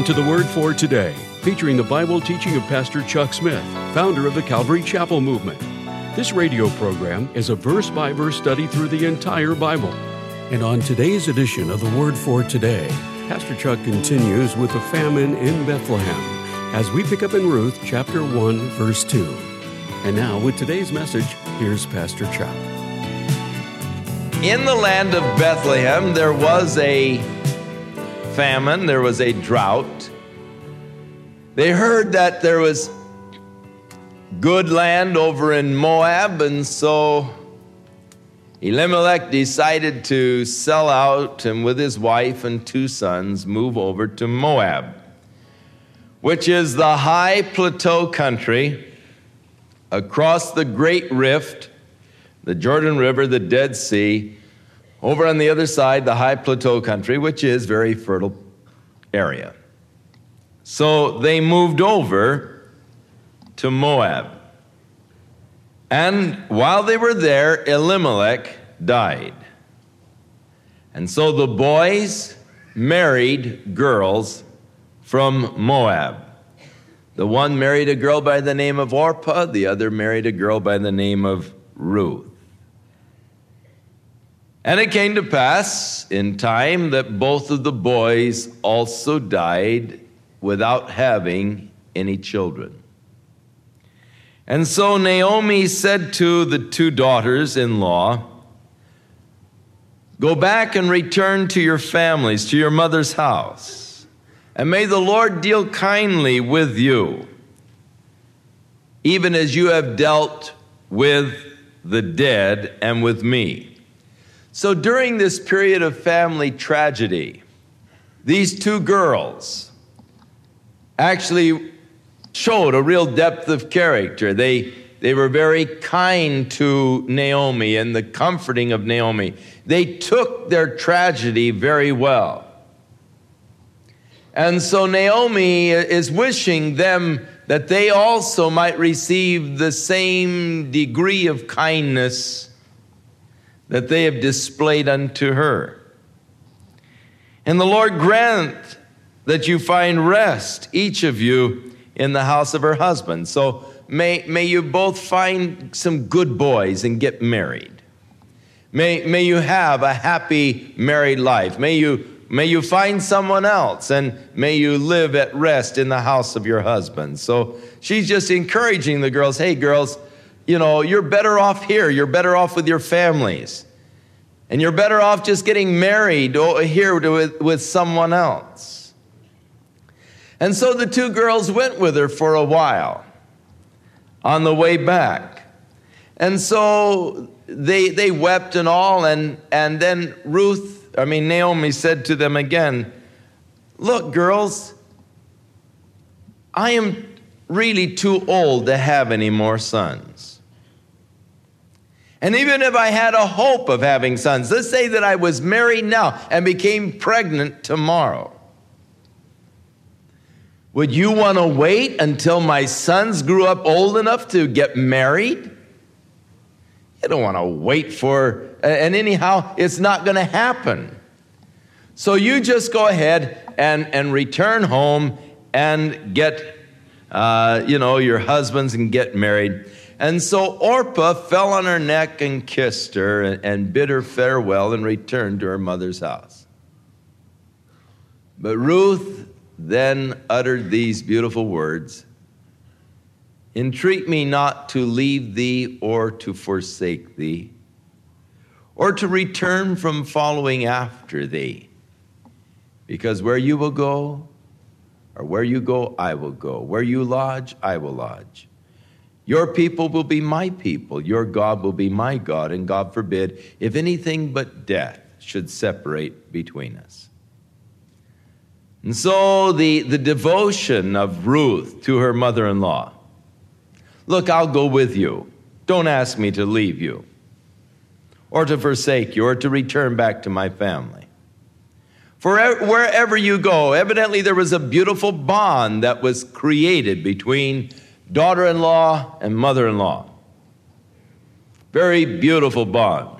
Welcome to the Word for Today, featuring the Bible teaching of Pastor Chuck Smith, founder of the Calvary Chapel Movement. This radio program is a verse by verse study through the entire Bible. And on today's edition of the Word for Today, Pastor Chuck continues with the famine in Bethlehem as we pick up in Ruth chapter 1, verse 2. And now, with today's message, here's Pastor Chuck. In the land of Bethlehem, there was a famine, there was a drought. They heard that there was good land over in Moab, and so Elimelech decided to sell out and with his wife and two sons move over to Moab, which is the high plateau country across the Great Rift, the Jordan River, the Dead Sea, over on the other side, the high plateau country, which is very fertile area. So they moved over to Moab. And while they were there, Elimelech died. And so the boys married girls from Moab. The one married a girl by the name of Orpah, the other married a girl by the name of Ruth. And it came to pass in time that both of the boys also died without having any children. And so Naomi said to the two daughters in law, Go back and return to your families, to your mother's house, and may the Lord deal kindly with you, even as you have dealt with the dead and with me. So during this period of family tragedy, these two girls actually showed a real depth of character. They, they were very kind to Naomi and the comforting of Naomi. They took their tragedy very well. And so Naomi is wishing them that they also might receive the same degree of kindness that they have displayed unto her. And the Lord grant that you find rest, each of you, in the house of her husband. So may, may you both find some good boys and get married. May, may you have a happy married life. May you, may you find someone else and may you live at rest in the house of your husband. So she's just encouraging the girls hey, girls, you know, you're better off here. You're better off with your families. And you're better off just getting married here with, with someone else. And so the two girls went with her for a while on the way back. And so they, they wept and all. And, and then Ruth, I mean, Naomi said to them again, Look, girls, I am really too old to have any more sons. And even if I had a hope of having sons, let's say that I was married now and became pregnant tomorrow. Would you want to wait until my sons grew up old enough to get married? You don't want to wait for, and anyhow, it's not going to happen. So you just go ahead and, and return home and get, uh, you know, your husbands and get married. And so Orpah fell on her neck and kissed her and bid her farewell and returned to her mother's house. But Ruth then uttered these beautiful words Entreat me not to leave thee or to forsake thee, or to return from following after thee. Because where you will go, or where you go, I will go. Where you lodge, I will lodge. Your people will be my people. Your God will be my God. And God forbid if anything but death should separate between us. And so the, the devotion of Ruth to her mother in law look, I'll go with you. Don't ask me to leave you or to forsake you or to return back to my family. For wherever you go, evidently there was a beautiful bond that was created between daughter in law and mother in law. Very beautiful bond.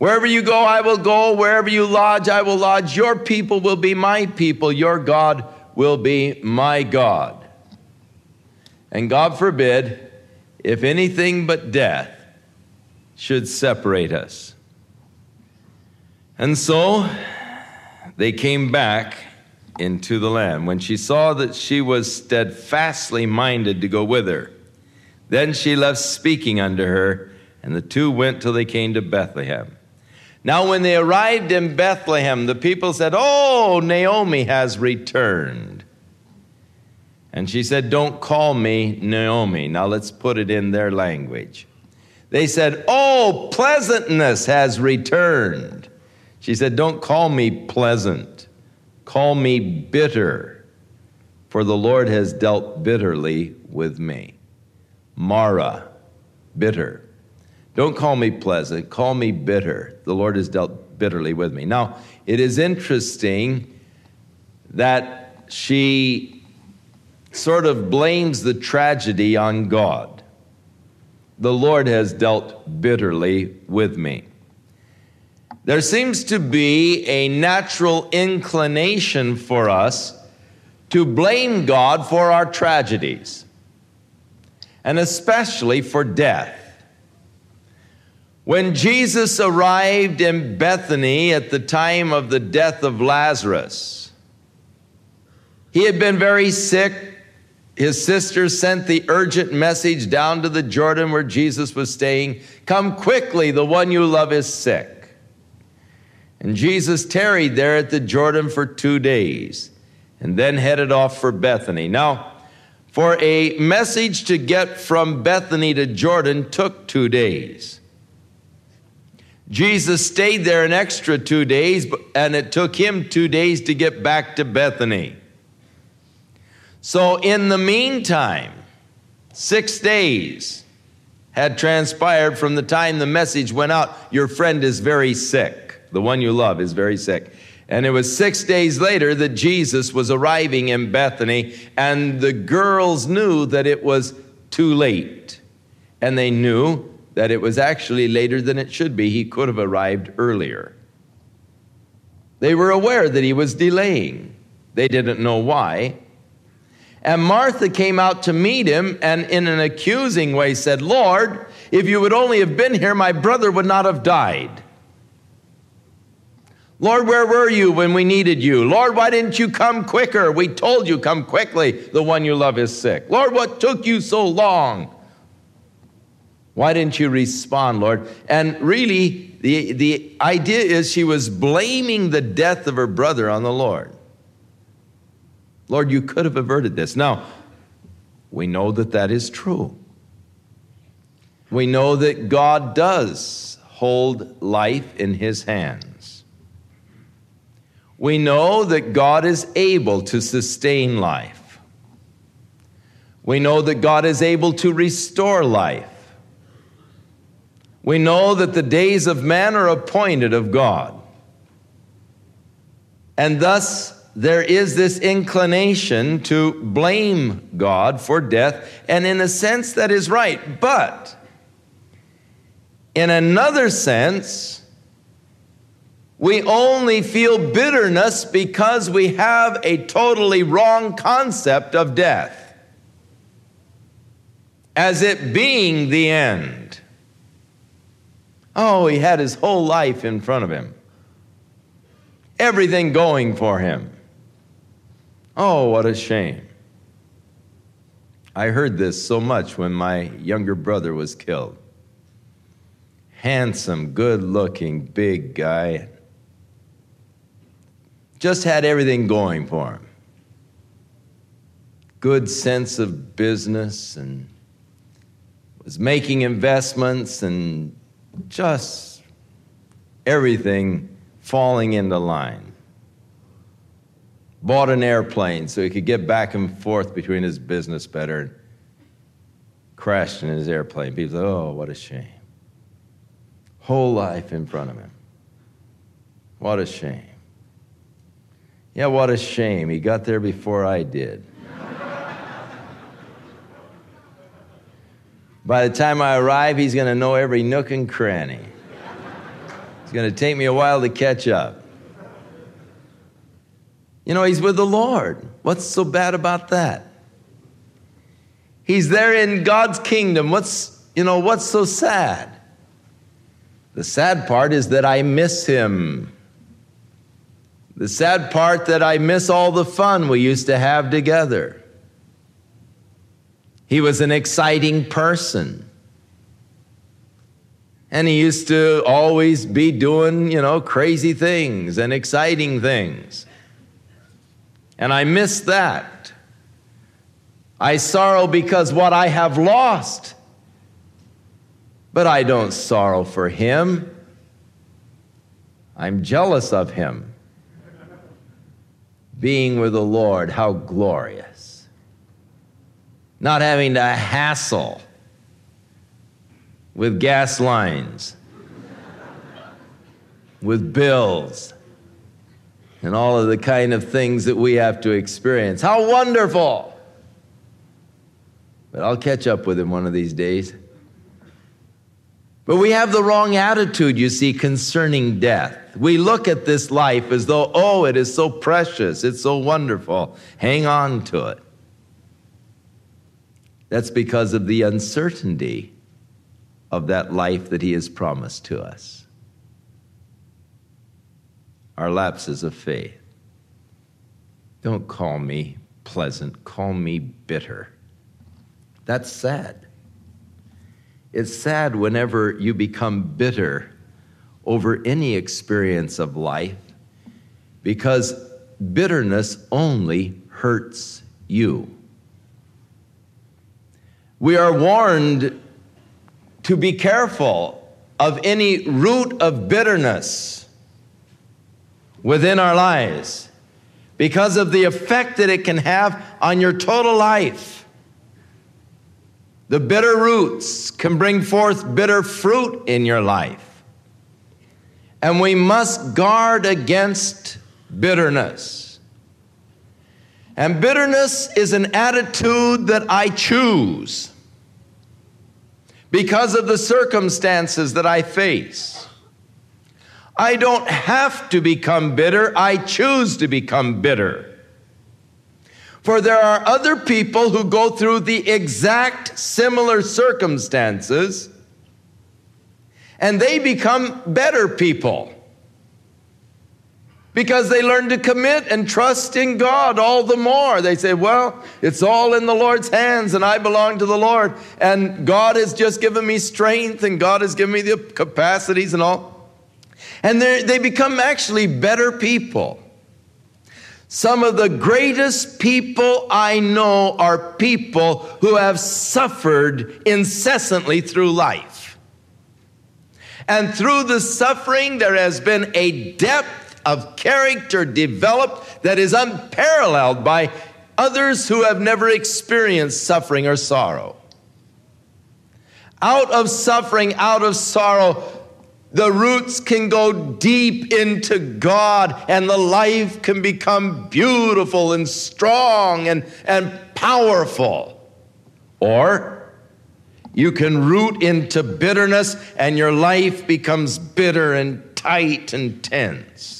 Wherever you go, I will go. Wherever you lodge, I will lodge. Your people will be my people. Your God will be my God. And God forbid if anything but death should separate us. And so they came back into the land. When she saw that she was steadfastly minded to go with her, then she left speaking unto her, and the two went till they came to Bethlehem. Now, when they arrived in Bethlehem, the people said, Oh, Naomi has returned. And she said, Don't call me Naomi. Now let's put it in their language. They said, Oh, pleasantness has returned. She said, Don't call me pleasant, call me bitter, for the Lord has dealt bitterly with me. Mara, bitter. Don't call me pleasant, call me bitter. The Lord has dealt bitterly with me. Now, it is interesting that she sort of blames the tragedy on God. The Lord has dealt bitterly with me. There seems to be a natural inclination for us to blame God for our tragedies, and especially for death. When Jesus arrived in Bethany at the time of the death of Lazarus, he had been very sick. His sisters sent the urgent message down to the Jordan where Jesus was staying Come quickly, the one you love is sick. And Jesus tarried there at the Jordan for two days and then headed off for Bethany. Now, for a message to get from Bethany to Jordan took two days. Jesus stayed there an extra two days, and it took him two days to get back to Bethany. So, in the meantime, six days had transpired from the time the message went out your friend is very sick. The one you love is very sick. And it was six days later that Jesus was arriving in Bethany, and the girls knew that it was too late. And they knew that it was actually later than it should be. He could have arrived earlier. They were aware that he was delaying, they didn't know why. And Martha came out to meet him and, in an accusing way, said, Lord, if you would only have been here, my brother would not have died. Lord, where were you when we needed you? Lord, why didn't you come quicker? We told you, come quickly. The one you love is sick. Lord, what took you so long? Why didn't you respond, Lord? And really, the, the idea is she was blaming the death of her brother on the Lord. Lord, you could have averted this. Now, we know that that is true. We know that God does hold life in his hands. We know that God is able to sustain life. We know that God is able to restore life. We know that the days of man are appointed of God. And thus, there is this inclination to blame God for death, and in a sense, that is right. But in another sense, we only feel bitterness because we have a totally wrong concept of death as it being the end. Oh, he had his whole life in front of him, everything going for him. Oh, what a shame. I heard this so much when my younger brother was killed. Handsome, good looking, big guy. Just had everything going for him. Good sense of business and was making investments and just everything falling into line. Bought an airplane so he could get back and forth between his business better crashed in his airplane. People said, oh, what a shame. Whole life in front of him. What a shame. Yeah, what a shame. He got there before I did. By the time I arrive, he's going to know every nook and cranny. It's going to take me a while to catch up. You know, he's with the Lord. What's so bad about that? He's there in God's kingdom. What's, you know, what's so sad? The sad part is that I miss him. The sad part that I miss all the fun we used to have together. He was an exciting person. And he used to always be doing, you know, crazy things and exciting things. And I miss that. I sorrow because what I have lost. But I don't sorrow for him. I'm jealous of him. Being with the Lord, how glorious. Not having to hassle with gas lines, with bills, and all of the kind of things that we have to experience. How wonderful! But I'll catch up with him one of these days. But we have the wrong attitude, you see, concerning death. We look at this life as though, oh, it is so precious, it's so wonderful. Hang on to it. That's because of the uncertainty of that life that He has promised to us. Our lapses of faith. Don't call me pleasant, call me bitter. That's sad. It's sad whenever you become bitter over any experience of life because bitterness only hurts you. We are warned to be careful of any root of bitterness within our lives because of the effect that it can have on your total life. The bitter roots can bring forth bitter fruit in your life. And we must guard against bitterness. And bitterness is an attitude that I choose because of the circumstances that I face. I don't have to become bitter, I choose to become bitter. For there are other people who go through the exact similar circumstances and they become better people because they learn to commit and trust in God all the more. They say, Well, it's all in the Lord's hands, and I belong to the Lord, and God has just given me strength, and God has given me the capacities and all. And they become actually better people. Some of the greatest people I know are people who have suffered incessantly through life. And through the suffering, there has been a depth of character developed that is unparalleled by others who have never experienced suffering or sorrow. Out of suffering, out of sorrow, the roots can go deep into God and the life can become beautiful and strong and, and powerful. Or you can root into bitterness and your life becomes bitter and tight and tense.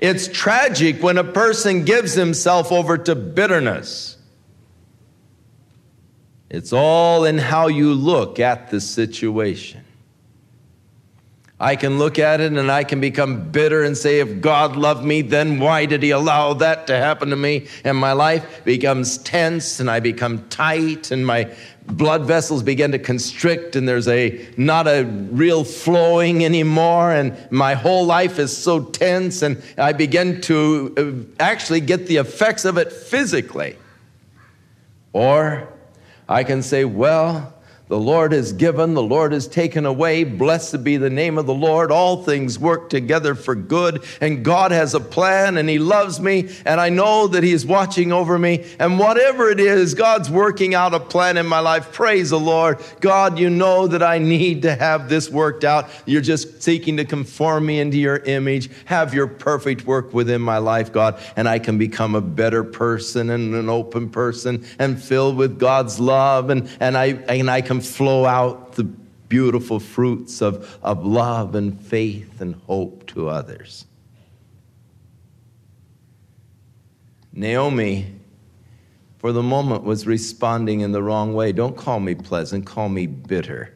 It's tragic when a person gives himself over to bitterness. It's all in how you look at the situation. I can look at it and I can become bitter and say, if God loved me, then why did He allow that to happen to me? And my life becomes tense and I become tight and my blood vessels begin to constrict and there's a not a real flowing anymore and my whole life is so tense and I begin to uh, actually get the effects of it physically. Or I can say, well, the Lord has given, the Lord has taken away. Blessed be the name of the Lord. All things work together for good, and God has a plan, and He loves me, and I know that He is watching over me. And whatever it is, God's working out a plan in my life. Praise the Lord. God, you know that I need to have this worked out. You're just seeking to conform me into your image. Have your perfect work within my life, God, and I can become a better person and an open person and filled with God's love, and, and, I, and I can flow out the beautiful fruits of, of love and faith and hope to others. Naomi, for the moment, was responding in the wrong way. Don't call me pleasant, call me bitter.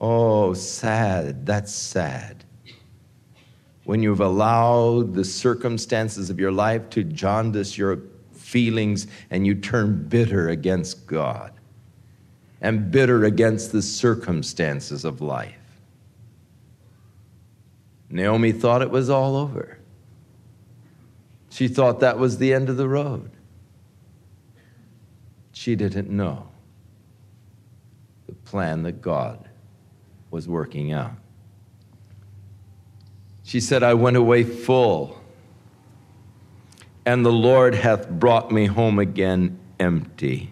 Oh, sad, that's sad. When you've allowed the circumstances of your life to jaundice your feelings and you turn bitter against God and bitter against the circumstances of life. Naomi thought it was all over. She thought that was the end of the road. She didn't know the plan that God was working out. She said, I went away full, and the Lord hath brought me home again empty.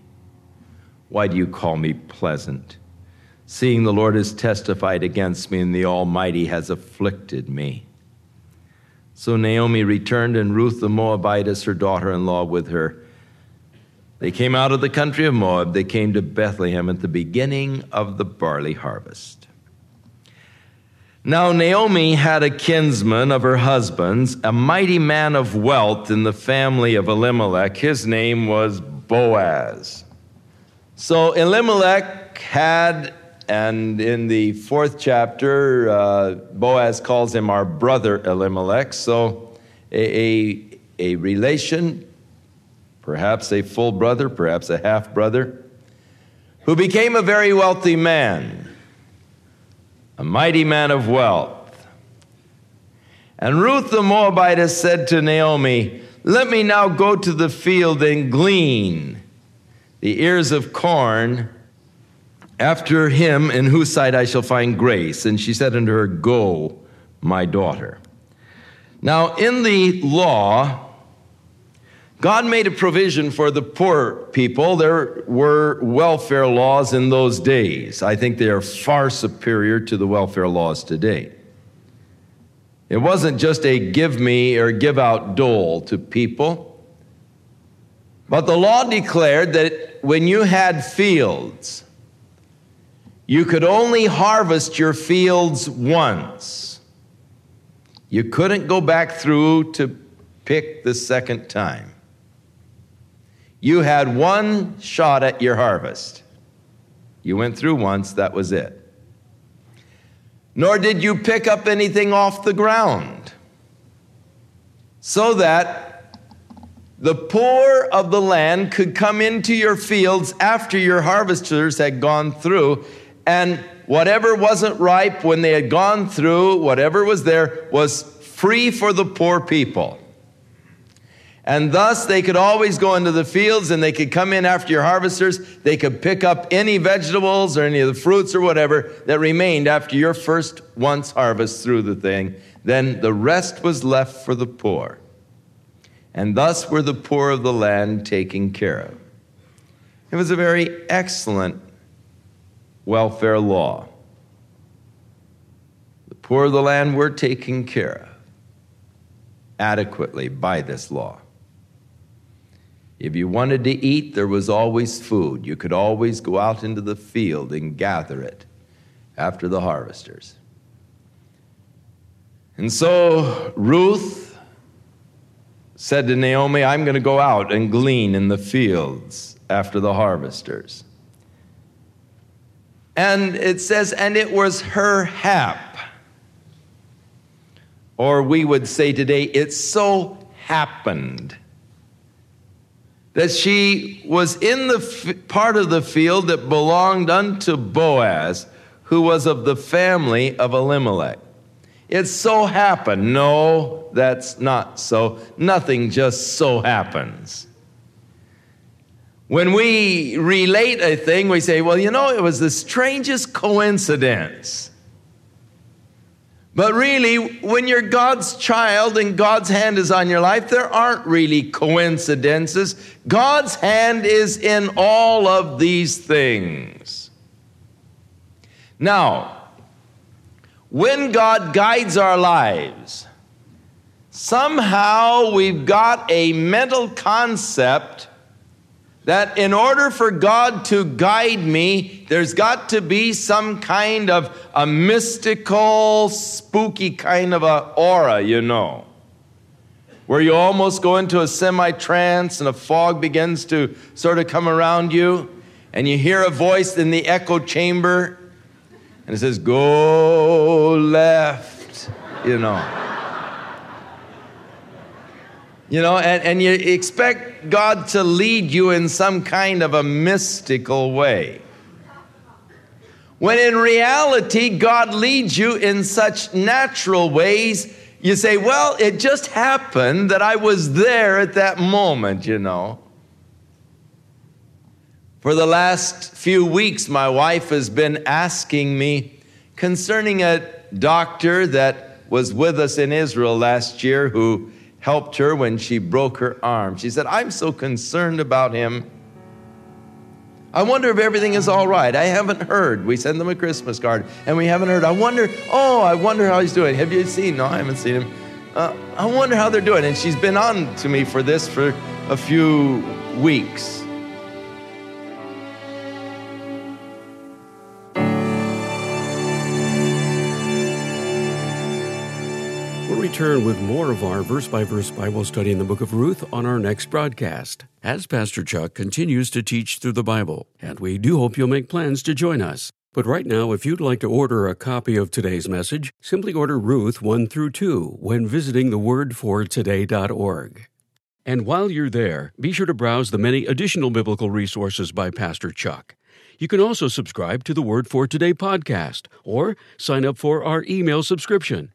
Why do you call me pleasant? Seeing the Lord has testified against me, and the Almighty has afflicted me. So Naomi returned, and Ruth the Moabitess, her daughter in law, with her. They came out of the country of Moab. They came to Bethlehem at the beginning of the barley harvest. Now Naomi had a kinsman of her husband's, a mighty man of wealth in the family of Elimelech. His name was Boaz. So Elimelech had and in the fourth chapter, uh, Boaz calls him our brother Elimelech. So a, a, a relation, perhaps a full brother, perhaps a half brother, who became a very wealthy man, a mighty man of wealth. And Ruth the Moabitess said to Naomi, Let me now go to the field and glean the ears of corn after him, in whose sight I shall find grace. And she said unto her, Go, my daughter. Now, in the law, God made a provision for the poor people. There were welfare laws in those days. I think they are far superior to the welfare laws today. It wasn't just a give me or give out dole to people. But the law declared that when you had fields, you could only harvest your fields once. You couldn't go back through to pick the second time. You had one shot at your harvest. You went through once, that was it. Nor did you pick up anything off the ground. So that the poor of the land could come into your fields after your harvesters had gone through and whatever wasn't ripe when they had gone through, whatever was there, was free for the poor people. And thus they could always go into the fields and they could come in after your harvesters. They could pick up any vegetables or any of the fruits or whatever that remained after your first once harvest through the thing. Then the rest was left for the poor. And thus were the poor of the land taken care of. It was a very excellent welfare law. The poor of the land were taken care of adequately by this law. If you wanted to eat, there was always food. You could always go out into the field and gather it after the harvesters. And so Ruth said to Naomi, I'm going to go out and glean in the fields after the harvesters. And it says, and it was her hap. Or we would say today, it so happened that she was in the f- part of the field that belonged unto Boaz, who was of the family of Elimelech. It so happened. No, that's not so. Nothing just so happens. When we relate a thing, we say, well, you know, it was the strangest coincidence. But really, when you're God's child and God's hand is on your life, there aren't really coincidences. God's hand is in all of these things. Now, when God guides our lives, somehow we've got a mental concept that in order for God to guide me, there's got to be some kind of a mystical, spooky kind of a aura, you know, where you almost go into a semi trance and a fog begins to sort of come around you, and you hear a voice in the echo chamber, and it says, Go left, you know. You know, and, and you expect God to lead you in some kind of a mystical way. When in reality, God leads you in such natural ways, you say, Well, it just happened that I was there at that moment, you know. For the last few weeks, my wife has been asking me concerning a doctor that was with us in Israel last year who helped her when she broke her arm. She said, I'm so concerned about him. I wonder if everything is all right. I haven't heard. We send them a Christmas card and we haven't heard. I wonder, oh, I wonder how he's doing. Have you seen? No, I haven't seen him. Uh, I wonder how they're doing. And she's been on to me for this for a few weeks. Return with more of our verse by verse Bible study in the book of Ruth on our next broadcast, as Pastor Chuck continues to teach through the Bible, and we do hope you'll make plans to join us. But right now, if you'd like to order a copy of today's message, simply order Ruth 1 through 2 when visiting thewordfortoday.org. And while you're there, be sure to browse the many additional biblical resources by Pastor Chuck. You can also subscribe to the Word for Today podcast or sign up for our email subscription.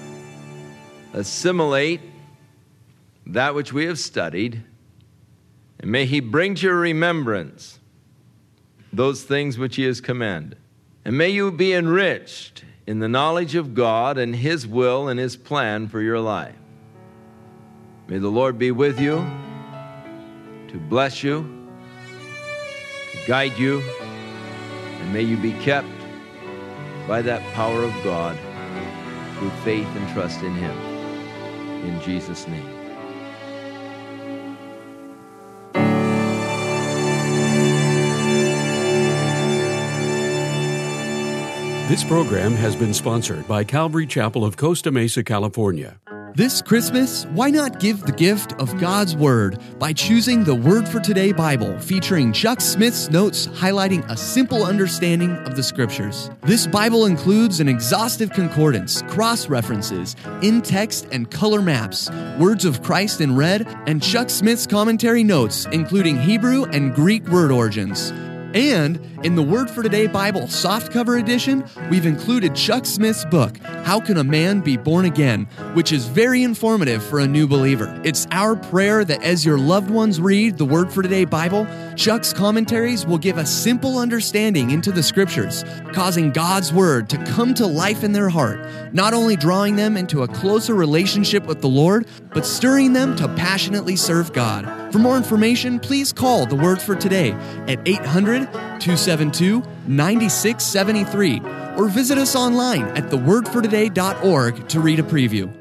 assimilate that which we have studied, and may He bring to your remembrance those things which He has commanded. And may you be enriched in the knowledge of God and His will and His plan for your life. May the Lord be with you, to bless you, to guide you, and may you be kept by that power of God through faith and trust in Him in Jesus' name. This program has been sponsored by Calvary Chapel of Costa Mesa, California. This Christmas, why not give the gift of God's Word by choosing the Word for Today Bible featuring Chuck Smith's notes highlighting a simple understanding of the Scriptures? This Bible includes an exhaustive concordance, cross references, in text and color maps, words of Christ in red, and Chuck Smith's commentary notes, including Hebrew and Greek word origins. And in the Word for Today Bible softcover edition, we've included Chuck Smith's book, How Can a Man Be Born Again, which is very informative for a new believer. It's our prayer that as your loved ones read the Word for Today Bible, Chuck's commentaries will give a simple understanding into the scriptures, causing God's Word to come to life in their heart, not only drawing them into a closer relationship with the Lord, but stirring them to passionately serve God. For more information, please call the Word for Today at 800 272 9673 or visit us online at thewordfortoday.org to read a preview.